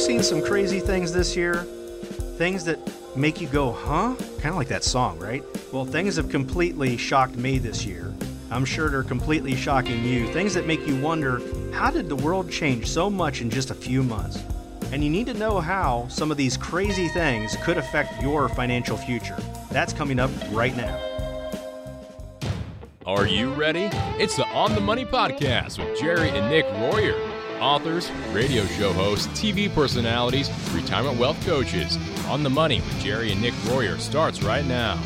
seen some crazy things this year? Things that make you go, huh? Kind of like that song, right? Well, things have completely shocked me this year. I'm sure they're completely shocking you. Things that make you wonder, how did the world change so much in just a few months? And you need to know how some of these crazy things could affect your financial future. That's coming up right now. Are you ready? It's the On the Money Podcast with Jerry and Nick Royer. Authors, radio show hosts, TV personalities, retirement wealth coaches. On the Money with Jerry and Nick Royer starts right now.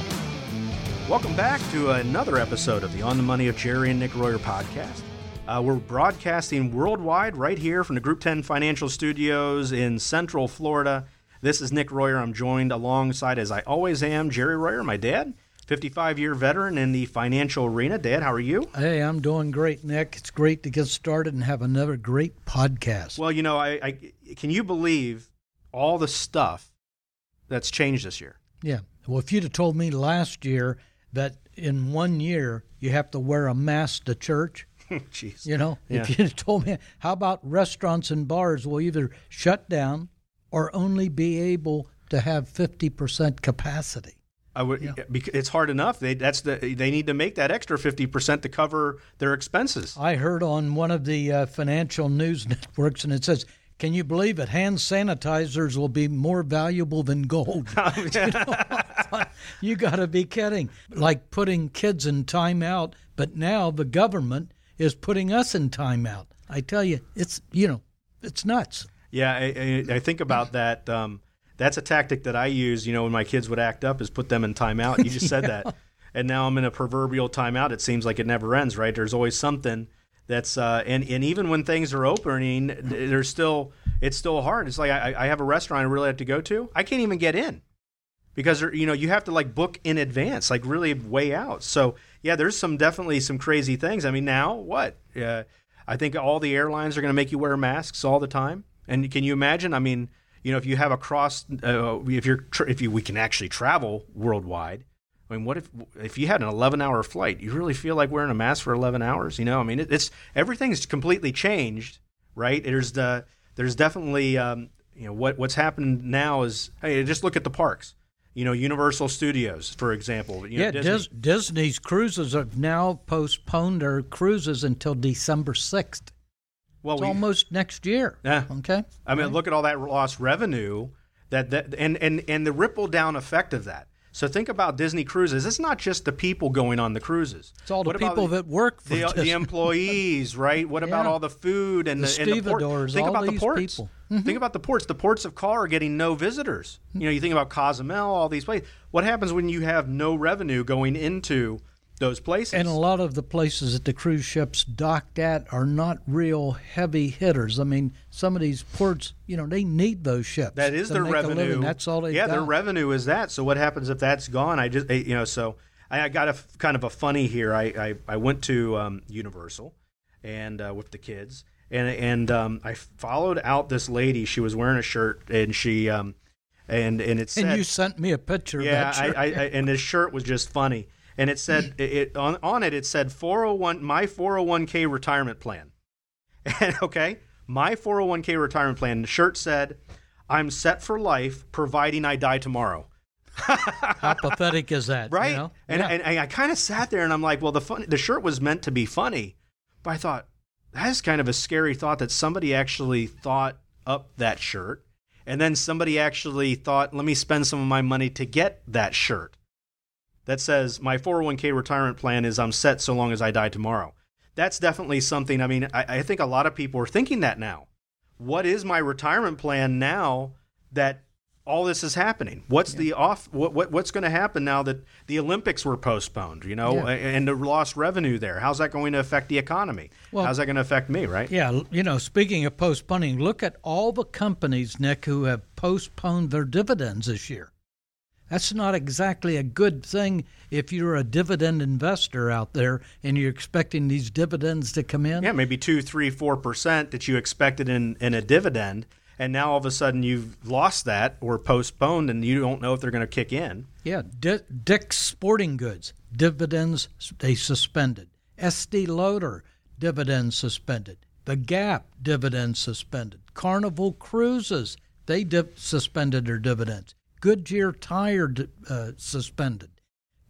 Welcome back to another episode of the On the Money of Jerry and Nick Royer podcast. Uh, we're broadcasting worldwide right here from the Group 10 Financial Studios in Central Florida. This is Nick Royer. I'm joined alongside, as I always am, Jerry Royer, my dad, 55 year veteran in the financial arena. Dad, how are you? Hey, I'm doing great, Nick. It's great to get started and have another great podcast. Well, you know, I, I can you believe all the stuff that's changed this year? Yeah. Well, if you'd have told me last year that in one year you have to wear a mask to church, Jeez. you know, Yeah. if you'd have told me, how about restaurants and bars will either shut down or only be able to have 50% capacity? I would. bec- It's hard enough. They that's the they need to make that extra fifty percent to cover their expenses. I heard on one of the uh, financial news networks, and it says, "Can you believe it? Hand sanitizers will be more valuable than gold." you you got to be kidding! Like putting kids in timeout, but now the government is putting us in timeout. I tell you, it's you know, it's nuts. Yeah, I, I, I think about that. Um, that's a tactic that I use. You know, when my kids would act up, is put them in timeout. You just said that, and now I'm in a proverbial timeout. It seems like it never ends, right? There's always something that's uh, and and even when things are opening, there's still it's still hard. It's like I, I have a restaurant I really have to go to. I can't even get in because you know you have to like book in advance, like really way out. So yeah, there's some definitely some crazy things. I mean, now what? Uh, I think all the airlines are going to make you wear masks all the time. And can you imagine? I mean, you know, if you have a cross, uh, if you're tr- if you we can actually travel worldwide. I mean, what if if you had an 11 hour flight? You really feel like wearing a mask for 11 hours? You know, I mean, it, it's everything's completely changed, right? There's the there's definitely um, you know what what's happened now is hey, just look at the parks. You know, Universal Studios, for example. You know, yeah, Disney- Dis- Disney's cruises have now postponed their cruises until December sixth. Well, It's we- almost next year. Yeah. Okay. I mean, look at all that lost revenue that, that and, and and the ripple down effect of that. So think about Disney cruises. It's not just the people going on the cruises. It's all the What people that work for the, the employees, right? What about all the food and The the, and the port? Think all about the ports. people. Mm-hmm. Think about the ports. The ports of call are getting no visitors. You know, you think about Cozumel, all these places. What happens when you have no revenue going into those places? And a lot of the places that the cruise ships docked at are not real heavy hitters. I mean, some of these ports, you know, they need those ships. That is to their make revenue. That's all they Yeah, got. their revenue is that. So what happens if that's gone? I just you know so I, I got a kind of a funny here. I I, I went to um, Universal and uh, with the kids and and um, I followed out this lady. She was wearing a shirt and she um and and it said and you sent me a picture yeah, of that shirt. I, I, I, and this shirt was just funny. And it said it, it on on it it said 401 my 401k retirement plan. And okay, my 401k retirement plan. The shirt said, "I'm set for life, providing I die tomorrow." How pathetic is that? you Right? know? And, Yeah. and and I kind of sat there and I'm like, well, the fun, the shirt was meant to be funny, but I thought that's kind of a scary thought that somebody actually thought up that shirt, and then somebody actually thought, let me spend some of my money to get that shirt that says my 401k retirement plan is I'm set so long as I die tomorrow. That's definitely something. I mean, I, I think a lot of people are thinking that now. What is my retirement plan now that all this is happening? What's the off? What, what what's going to happen now that the Olympics were postponed? You know, Yeah. and the lost revenue there. How's that going to affect the economy? Well- How's that going to affect me? Right? Yeah, you know, speaking of postponing, look at all the companies, Nick, who have postponed their dividends this year. That's not exactly a good thing if you're a dividend investor out there and you're expecting these dividends to come in. Yeah, maybe two, three, four percent that you expected in in a dividend, and now all of a sudden you've lost that or postponed, and you don't know if they're going to kick in. Yeah, Di- Dick's Sporting Goods dividends they suspended. Estée Lauder dividends suspended. The Gap dividends suspended. Carnival Cruises they suspended their dividends. Goodyear Tire uh, suspended.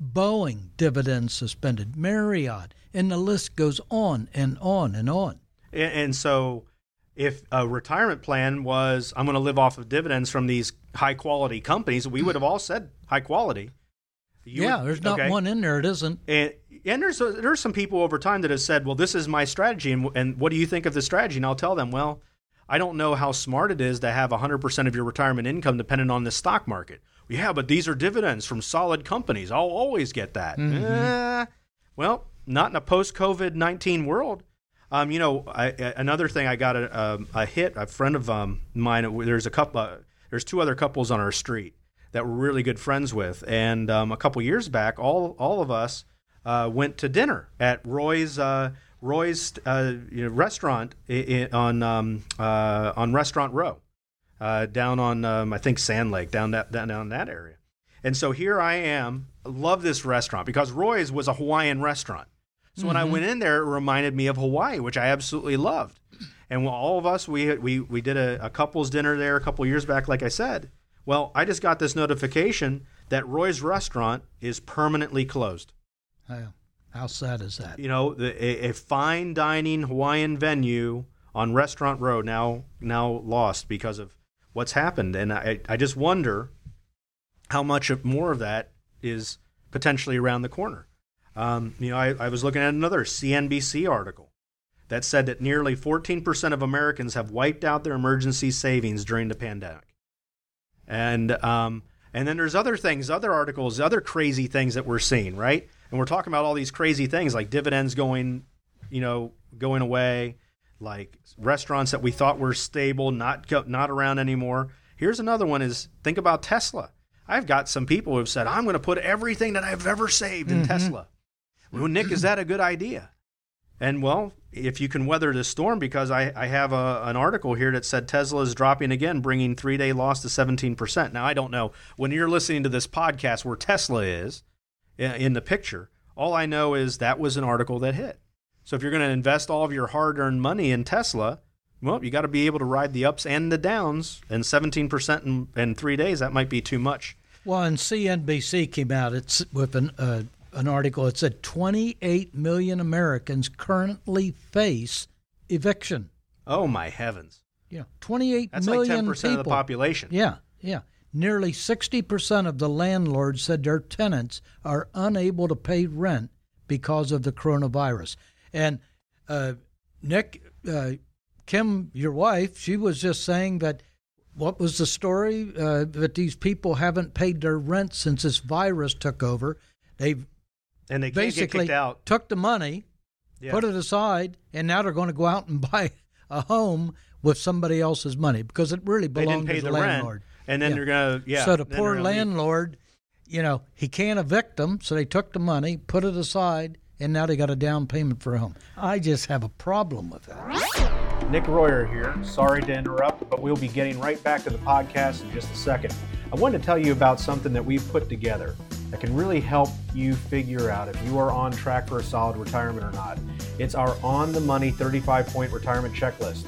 Boeing dividends suspended. Marriott, and the list goes on and on and on. And, and so, if a retirement plan was, I'm going to live off of dividends from these high quality companies, we would have all said high quality. You yeah, would, there's not okay. one in there. It isn't. And, and there's there's some people over time that have said, well, this is my strategy, and, and what do you think of the strategy? And I'll tell them, well, I don't know how smart it is to have 100% of your retirement income dependent on the stock market. Yeah, but these are dividends from solid companies. I'll always get that. Mm-hmm. Eh, well, not in a post COVID 19 world. Um, you know, I, another thing I got a, a, a, hit. A friend of um, mine. There's a couple. Uh, there's two other couples on our street that we're really good friends with, and um, a couple years back, all all of us uh, went to dinner at Roy's uh, Roy's uh, you know, restaurant on um, uh, on Restaurant Row, uh, down on um, I think Sand Lake, down that down, down that area. And so here I am, love this restaurant because Roy's was a Hawaiian restaurant. So mm-hmm. when I mm-hmm. went in there, it reminded me of Hawaii, which I absolutely loved. And all of us, we we we did a, a couples dinner there a couple years back, like I said. Well, I just got this notification that Roy's restaurant is permanently closed. Oh. How sad is that? You know, a, a, fine dining Hawaiian venue on Restaurant Row now now lost because of what's happened, and I I just wonder how much of, more of that is potentially around the corner. Um, you know, I, I was looking at another CNBC article that said that nearly 14% of Americans have wiped out their emergency savings during the pandemic, and um, and then there's other things, other articles, other crazy things that we're seeing, right? And we're talking about all these crazy things like dividends going, you know, going away, like restaurants that we thought were stable, not not around anymore. Here's another one: is think about Tesla. I've got some people who've said I'm going to put everything that I've ever saved in mm-hmm. Tesla. Well, Nick, is that a good idea? And well, if you can weather the storm, because I, I have a, an article here that said Tesla is dropping again, bringing three day loss to 17%. Now, I don't know when you're listening to this podcast where Tesla is, in the picture. All I know is that was an article that hit. So if you're going to invest all of your hard earned money in Tesla, well, you got to be able to ride the ups and the downs. And 17% in, in three days, that might be too much. Well, and CNBC came out it's with an, uh, an article. It said 28 million Americans currently face eviction. Oh, my heavens. Yeah, 28 That's million like 10% people. of the population. Yeah, yeah. Nearly 60% of the landlords said their tenants are unable to pay rent because of the coronavirus. And uh, Nick, uh, Kim, your wife, she was just saying that what was the story? Uh, that these people haven't paid their rent since this virus took over. They've and they basically took the money, yeah. put it aside, and now they're going to go out and buy a home with somebody else's money because it really belonged to the, the landlord. Rent and then yeah. you're gonna yeah. So the poor landlord, you know, he can't evict them, so they took the money, put it aside, and now they got a down payment for a home. I just have a problem with that. Nick Royer here. Sorry to interrupt, but we'll be getting right back to the podcast in just a second. I wanted to tell you about something that we've put together that can really help you figure out if you are on track for a solid retirement or not. It's our on the money 35 point retirement checklist.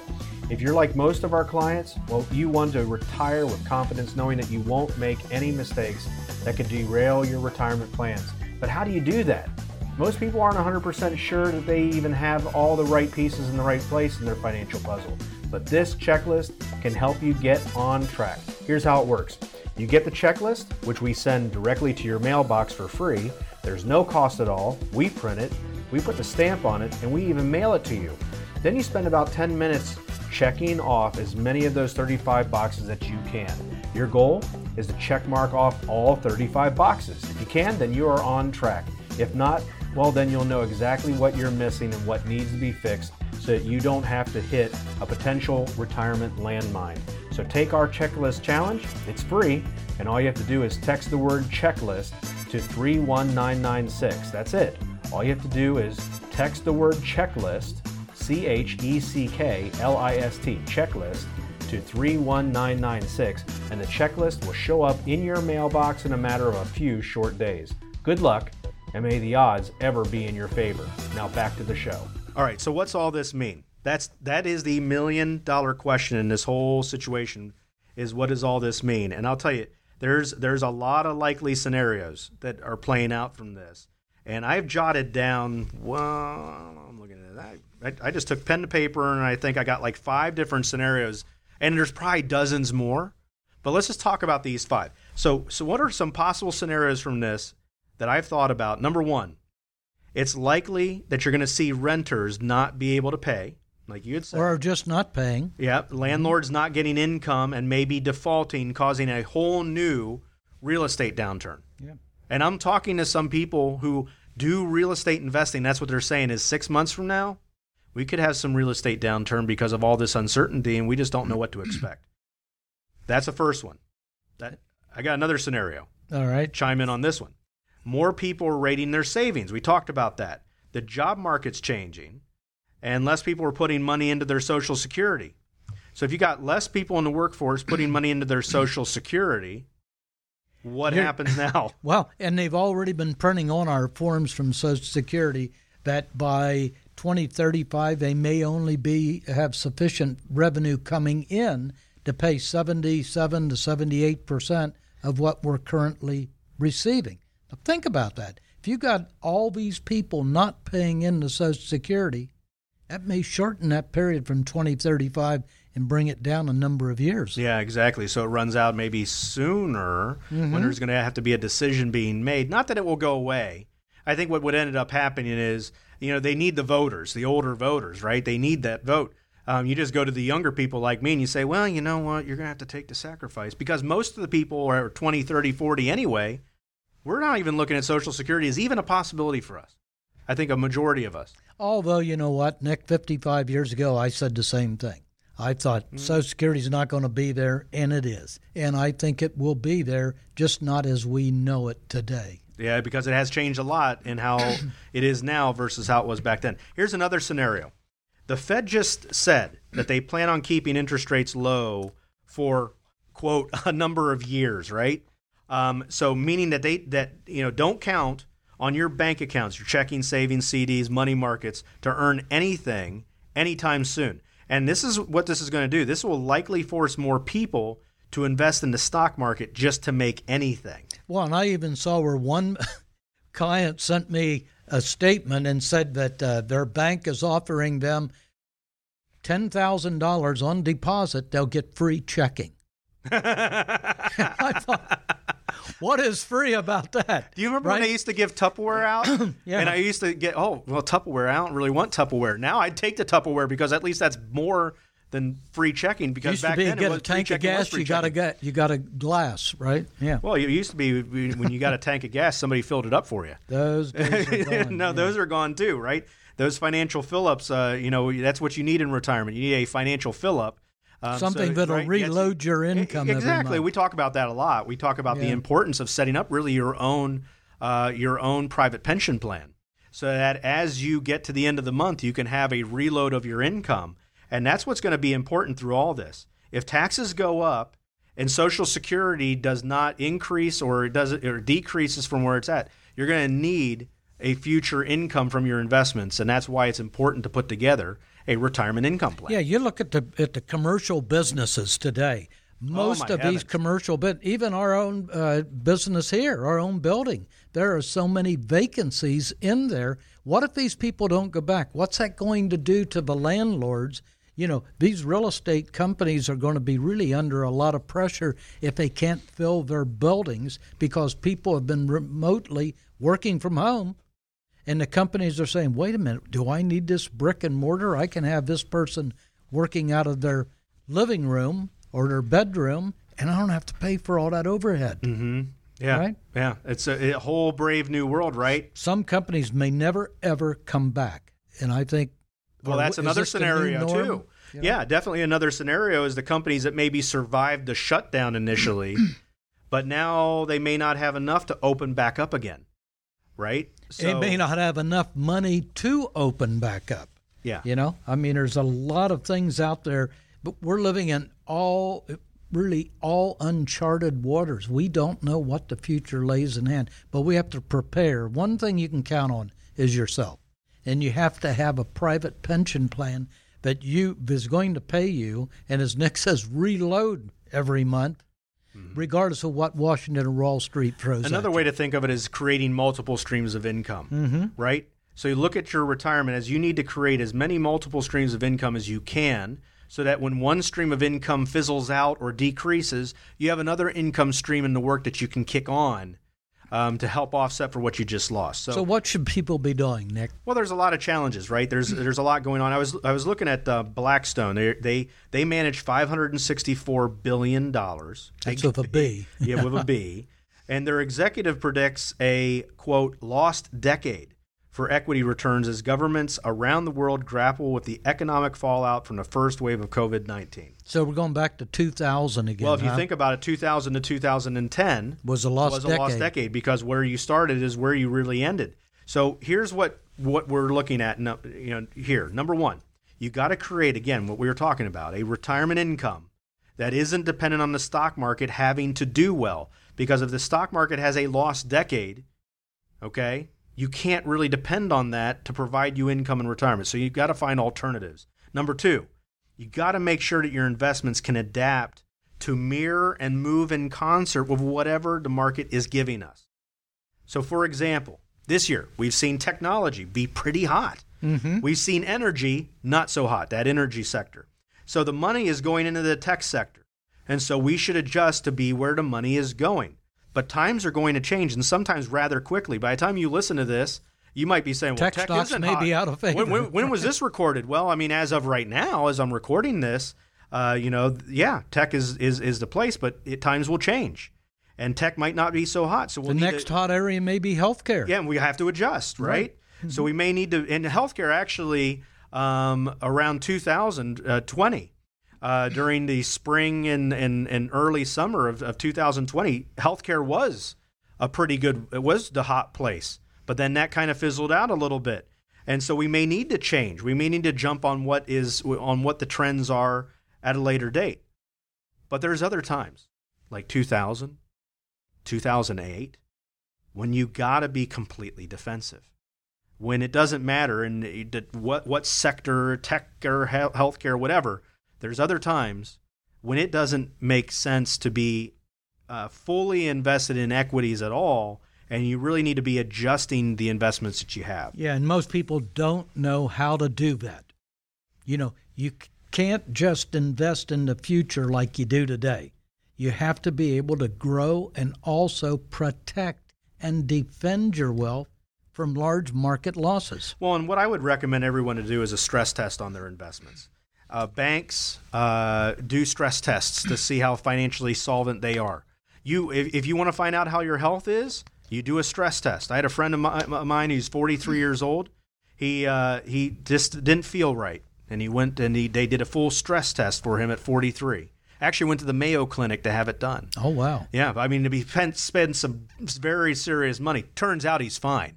If you're like most of our clients, well, you want to retire with confidence knowing that you won't make any mistakes that could derail your retirement plans. But how do you do that? Most people aren't 100% sure that they even have all the right pieces in the right place in their financial puzzle. But this checklist can help you get on track. Here's how it works you get the checklist, which we send directly to your mailbox for free. There's no cost at all. We print it, we put the stamp on it, and we even mail it to you. Then you spend about 10 minutes checking off as many of those 35 boxes that you can. Your goal is to check mark off all 35 boxes. If you can, then you are on track. If not, well, then you'll know exactly what you're missing and what needs to be fixed so that you don't have to hit a potential retirement landmine. So take our checklist challenge. It's free, and all you have to do is text the word checklist to 31996. That's it. All you have to do is text the word checklist C H E C K L I S T checklist to 31996, and the checklist will show up in your mailbox in a matter of a few short days. Good luck, and may the odds ever be in your favor. Now back to the show. All right, so what's all this mean? That's that is the million dollar question in this whole situation is what does all this mean? And I'll tell you, there's there's a lot of likely scenarios that are playing out from this. And I've jotted down well, I'm looking. I, I just took pen to paper and I think I got like five different scenarios. And there's probably dozens more. But let's just talk about these five. So so what are some possible scenarios from this that I've thought about? Number one, it's likely that you're going to see renters not be able to pay like you had said. Or just not paying. Yeah, mm-hmm. Landlords not getting income and maybe defaulting, causing a whole new real estate downturn. Yeah. And I'm talking to some people who do real estate investing. That's what they're saying is six months from now, we could have some real estate downturn because of all this uncertainty and we just don't know what to expect. That's the first one. That I got another scenario. All right. Chime in on this one. More people are rating their savings. We talked about that. The job market's changing and less people are putting money into their social security. So if you got less people in the workforce putting money into their social security, what You're, happens now? Well, and they've already been printing on our forms from Social Security that by 2035 they may only be have sufficient revenue coming in to pay 77 to 78 percent of what we're currently receiving. Now think about that. If you got all these people not paying into Social Security, that may shorten that period from 2035 and bring it down a number of years. Yeah, exactly. So it runs out maybe sooner mm-hmm. when there's going to have to be a decision being made. Not that it will go away. I think what would ended up happening is, you know, they need the voters, the older voters, right? They need that vote. Um, you just go to the younger people like me and you say, well, you know what? You're going to have to take the sacrifice because most of the people are 20, 30, 40 anyway. We're not even looking at Social Security as even a possibility for us. I think a majority of us. Although, you know what, Nick, 55 years ago, I said the same thing. I thought mm. Social Security is not going to be there, and it is. And I think it will be there, just not as we know it today. Yeah, because it has changed a lot in how it is now versus how it was back then. Here's another scenario the Fed just said that they plan on keeping interest rates low for, quote, a number of years, right? Um, so meaning that they that you know don't count on your bank accounts, your checking, savings, CDs, money markets to earn anything anytime soon. And this is what this is going to do. This will likely force more people to invest in the stock market just to make anything. Well, and I even saw where one client sent me a statement and said that uh, their bank is offering them $10,000 on deposit, they'll get free checking. I thought, what is free about that? Do you remember right? when I used to give Tupperware out? yeah. And I used to get, oh, well, Tupperware, I don't really want Tupperware. Now I'd take the Tupperware because at least that's more than free checking because used back to be, then get a tank of gas you got to get you got a glass right yeah well it used to be when you got a tank of gas somebody filled it up for you those gone, no yeah. those are gone too right those financial fill-ups uh, you know that's what you need in retirement you need a financial fill-up um, Something so, that'll right, reload your income. Exactly. We talk about that a lot. We talk about yeah. the importance of setting up really your own uh, your own private pension plan, so that as you get to the end of the month, you can have a reload of your income, and that's what's going to be important through all this. If taxes go up and Social Security does not increase or does or decreases from where it's at, you're going to need a future income from your investments, and that's why it's important to put together a retirement income plan. Yeah, you look at the at the commercial businesses today. Most oh of heavens. these commercial, but even our own uh, business here, our own building, there are so many vacancies in there. What if these people don't go back? What's that going to do to the landlords? You know, these real estate companies are going to be really under a lot of pressure if they can't fill their buildings because people have been remotely working from home and the companies are saying, wait a minute, do I need this brick and mortar? I can have this person working out of their living room or their bedroom, and I don't have to pay for all that overhead. Mm-hmm. Yeah. Right? Yeah. It's a, a, whole brave new world, right? Some companies may never, ever come back. And I think. Well, that's another scenario, too. You know? Yeah, definitely another scenario is the companies that maybe survived the shutdown initially, but now they may not have enough to open back up again right? So, it may not have enough money to open back up. Yeah. You know, I mean, there's a lot of things out there, but we're living in all, really all uncharted waters. We don't know what the future lays in hand, but we have to prepare. One thing you can count on is yourself. And you have to have a private pension plan that you is going to pay you, and as Nick says, reload every month, regardless of what Washington or Wall Street throws. Another way to think of it is creating multiple streams of income, Mm-hmm. right? So you look at your retirement as you need to create as many multiple streams of income as you can so that when one stream of income fizzles out or decreases, you have another income stream in the work that you can kick on um, to help offset for what you just lost. So, what should people be doing, Nick? Well, there's a lot of challenges, right? There's there's a lot going on. I was I was looking at uh, Blackstone. They they they manage 564 billion dollars. That's with a B. yeah, with a B. And their executive predicts a quote lost decade for equity returns as governments around the world grapple with the economic fallout from the first wave of COVID 19. So we're going back to 2000 again. Well, if you huh? think about it, 2000 to 2010 was a lost was a decade. lost decade because where you started is where you really ended. So here's what what we're looking at. no- You know, here number one, you got to create again what we were talking about a retirement income that isn't dependent on the stock market having to do well. Because if the stock market has a lost decade, okay, you can't really depend on that to provide you income in retirement. So you've got to find alternatives. Number two, you got to make sure that your investments can adapt to mirror and move in concert with whatever the market is giving us. So, for example, this year we've seen technology be pretty hot. Mm-hmm. We've seen energy not so hot, that energy sector. So the money is going into the tech sector. And so we should adjust to be where the money is going. But times are going to change and sometimes rather quickly. By the time you listen to this, you might be saying, well, Tech tech, stocks may hot. be out of favor. When, when, when was this recorded? Well, I mean, as of right now, as I'm recording this, uh, you know, yeah, tech is, is, is the place, but it, times will change. And tech might not be so hot. So we'll the next to, hot area may be healthcare. yeah, and we have to adjust, right? So we may need to. In healthcare, actually, um, around 2020, uh, during the spring and, and, and early summer of, of 2020, healthcare was a pretty good. It was the hot place, but then that kind of fizzled out a little bit, and so we may need to change. We may need to jump on what is on what the trends are at a later date. But there's other times, like 2000, 2008, when you got to be completely defensive. When it doesn't matter in what what sector, tech or he- healthcare, whatever. There's other times when it doesn't make sense to be uh, fully invested in equities at all, and you really need to be adjusting the investments that you have. Yeah, and most people don't know how to do that. You know, you can't just invest in the future like you do today. You have to be able to grow and also protect and defend your wealth from large market losses. Well, and what I would recommend everyone to do is a stress test on their investments. Uh, banks uh, do stress tests to see how financially solvent they are. You, if, if you want to find out how your health is, you do a stress test. I had a friend of, of mine who's 43 years old. He uh, he just didn't feel right, and he went and he, they did a full stress test for him at 43. Actually, went to the Mayo Clinic to have it done. Oh, wow. Yeah, I mean, to be spent, spend some very serious money. Turns out he's fine.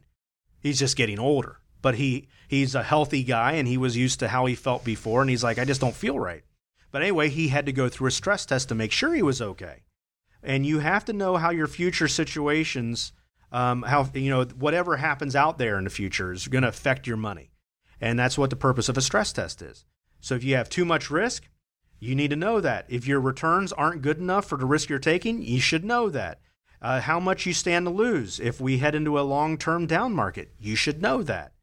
He's just getting older, but he he's a healthy guy, and he was used to how he felt before, and he's like, I just don't feel right. But anyway, he had to go through a stress test to make sure he was okay. And you have to know how your future situations, um, how you know whatever happens out there in the future is going to affect your money, and that's what the purpose of a stress test is. So if you have too much risk, you need to know that. If your returns aren't good enough for the risk you're taking, you should know that. Uh, how much you stand to lose if we head into a long term down market, you should know that.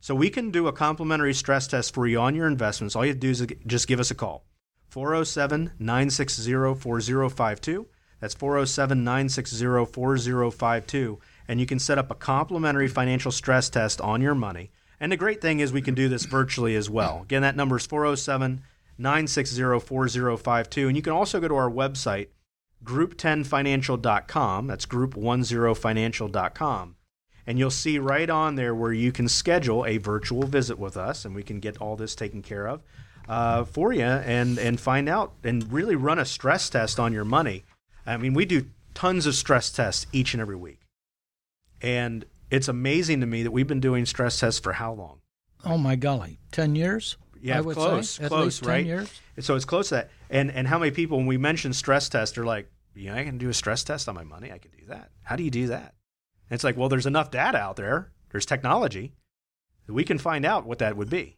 So we can do a complimentary stress test for you on your investments. All you have to do is just give us a call 407 960 4052. That's 407 960 4052. And you can set up a complimentary financial stress test on your money. And the great thing is we can do this virtually as well. Again, that number is 407 960 4052. And you can also go to our website, group10financial.com. That's group10financial.com. And you'll see right on there where you can schedule a virtual visit with us, and we can get all this taken care of uh, for you and, and find out and really run a stress test on your money. I mean, we do tons of stress tests each and every week. And it's amazing to me that we've been doing stress tests for how long? Oh, my golly. 10 years? Yeah, I would close, say. At close, least 10 right? years. So it's close to that. And and how many people when we mention stress test, they're like, you yeah, I can do a stress test on my money. I can do that. How do you do that? And it's like, well, there's enough data out there. There's technology. that We can find out what that would be.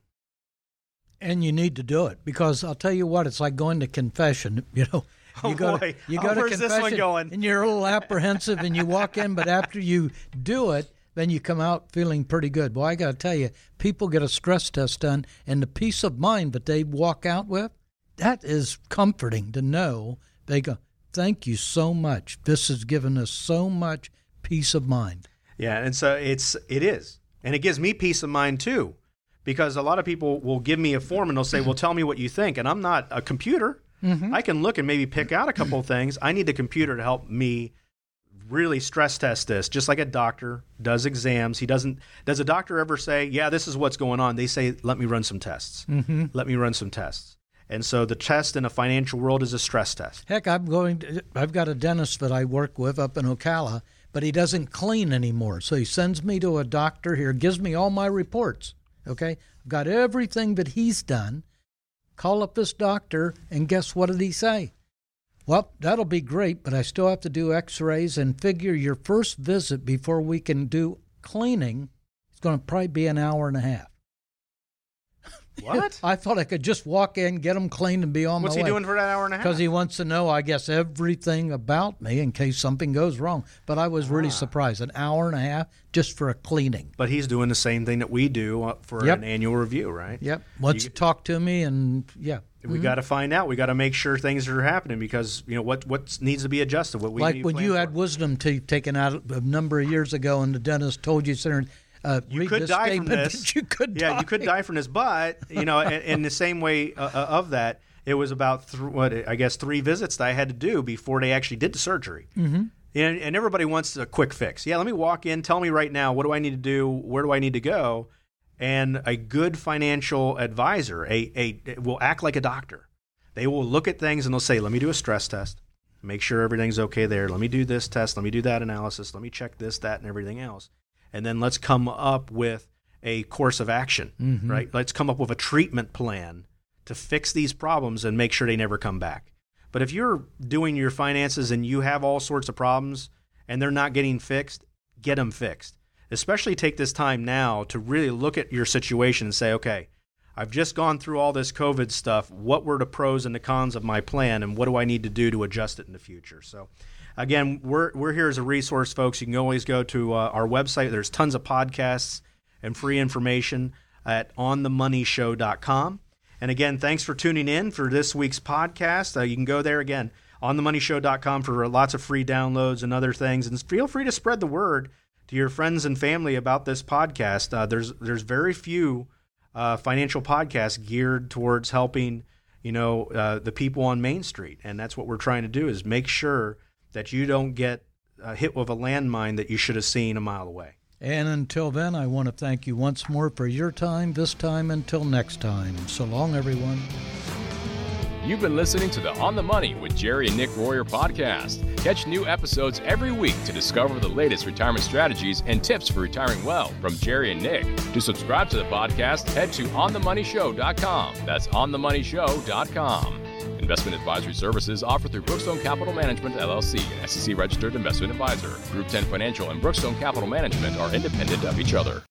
And you need to do it because I'll tell you what, it's like going to confession. You know, you Oh, go boy. to, you Oh, go to where's this confession one going? and you're a little apprehensive and you walk in, but after you do it, then you come out feeling pretty good. Well, I got to tell you, people get a stress test done, and the peace of mind that they walk out with, that is comforting to know. They go, "Thank you so much. This has given us so much peace of mind." Yeah, and so it's it is, and it gives me peace of mind too, because a lot of people will give me a form and they'll say, "Well, tell me what you think," and I'm not a computer. I can look and maybe pick out a couple of things. I need the computer to help me really stress test this, just like a doctor does exams. He doesn't. Does a doctor ever say, "Yeah, this is what's going on"? They say, "Let me run some tests. Mm-hmm. Let me run some tests." And so the test in a financial world is a stress test. Heck, I'm going. To, I've got a dentist that I work with up in Ocala, but he doesn't clean anymore. So he sends me to a doctor here, gives me all my reports. Okay, I've got everything that he's done. Call up this doctor, and guess what did he say? Well, that'll be great, but I still have to do X-rays and figure your first visit before we can do cleaning is going to probably be an hour and a half. What? I thought I could just walk in, get them cleaned, and be on What's my way. What's he doing for that hour and a half? Because he wants to know, I guess, everything about me in case something goes wrong. But I was Ah. really surprised. An hour and a half just for a cleaning. But he's doing the same thing that we do uh, for Yep. an annual review, right? Yep. Wants to talk to me, and yeah. We got to find out. We got to make sure things are happening because you know what what needs to be adjusted. What we like when you for. had wisdom teeth taken out a number of years ago, and the dentist told you, sir, uh, you could die from this. you could yeah, die. you could die from this. But you know, in, in the same way uh, uh, of that, it was about th- what I guess three visits that I had to do before they actually did the surgery. Mm-hmm. And, and everybody wants a quick fix. Yeah, let me walk in. Tell me right now what do I need to do? Where do I need to go? And a good financial advisor, a, a will act like a doctor. They will look at things and they'll say, "Let me do a stress test, make sure everything's okay there. Let me do this test. Let me do that analysis. Let me check this, that, and everything else." And then let's come up with a course of action, mm-hmm. right? Let's come up with a treatment plan to fix these problems and make sure they never come back. But if you're doing your finances and you have all sorts of problems and they're not getting fixed, get them fixed. Especially take this time now to really look at your situation and say, okay, I've just gone through all this COVID stuff. What were the pros and the cons of my plan, and what do I need to do to adjust it in the future? So, again, we're we're here as a resource, folks. You can always go to uh, our website. There's tons of podcasts and free information at onthemoneyshow.com. And again, thanks for tuning in for this week's podcast. Uh, you can go there again onthemoneyshow.com for lots of free downloads and other things. And feel free to spread the word to your friends and family about this podcast. Uh, there's there's very few uh, financial podcasts geared towards helping you know uh, the people on Main Street, and that's what we're trying to do is make sure that you don't get uh, hit with a landmine that you should have seen a mile away. And until then, I want to thank you once more for your time, this time until next time. So long, everyone. You've been listening to the On the Money with Jerry and Nick Royer podcast. Catch new episodes every week to discover the latest retirement strategies and tips for retiring well from Jerry and Nick. To subscribe to the podcast, head to onthemoneyshow.com. That's onthemoneyshow.com. Investment advisory services offered through Brookstone Capital Management LLC, an SEC registered investment advisor. Group 10 Financial and Brookstone Capital Management are independent of each other.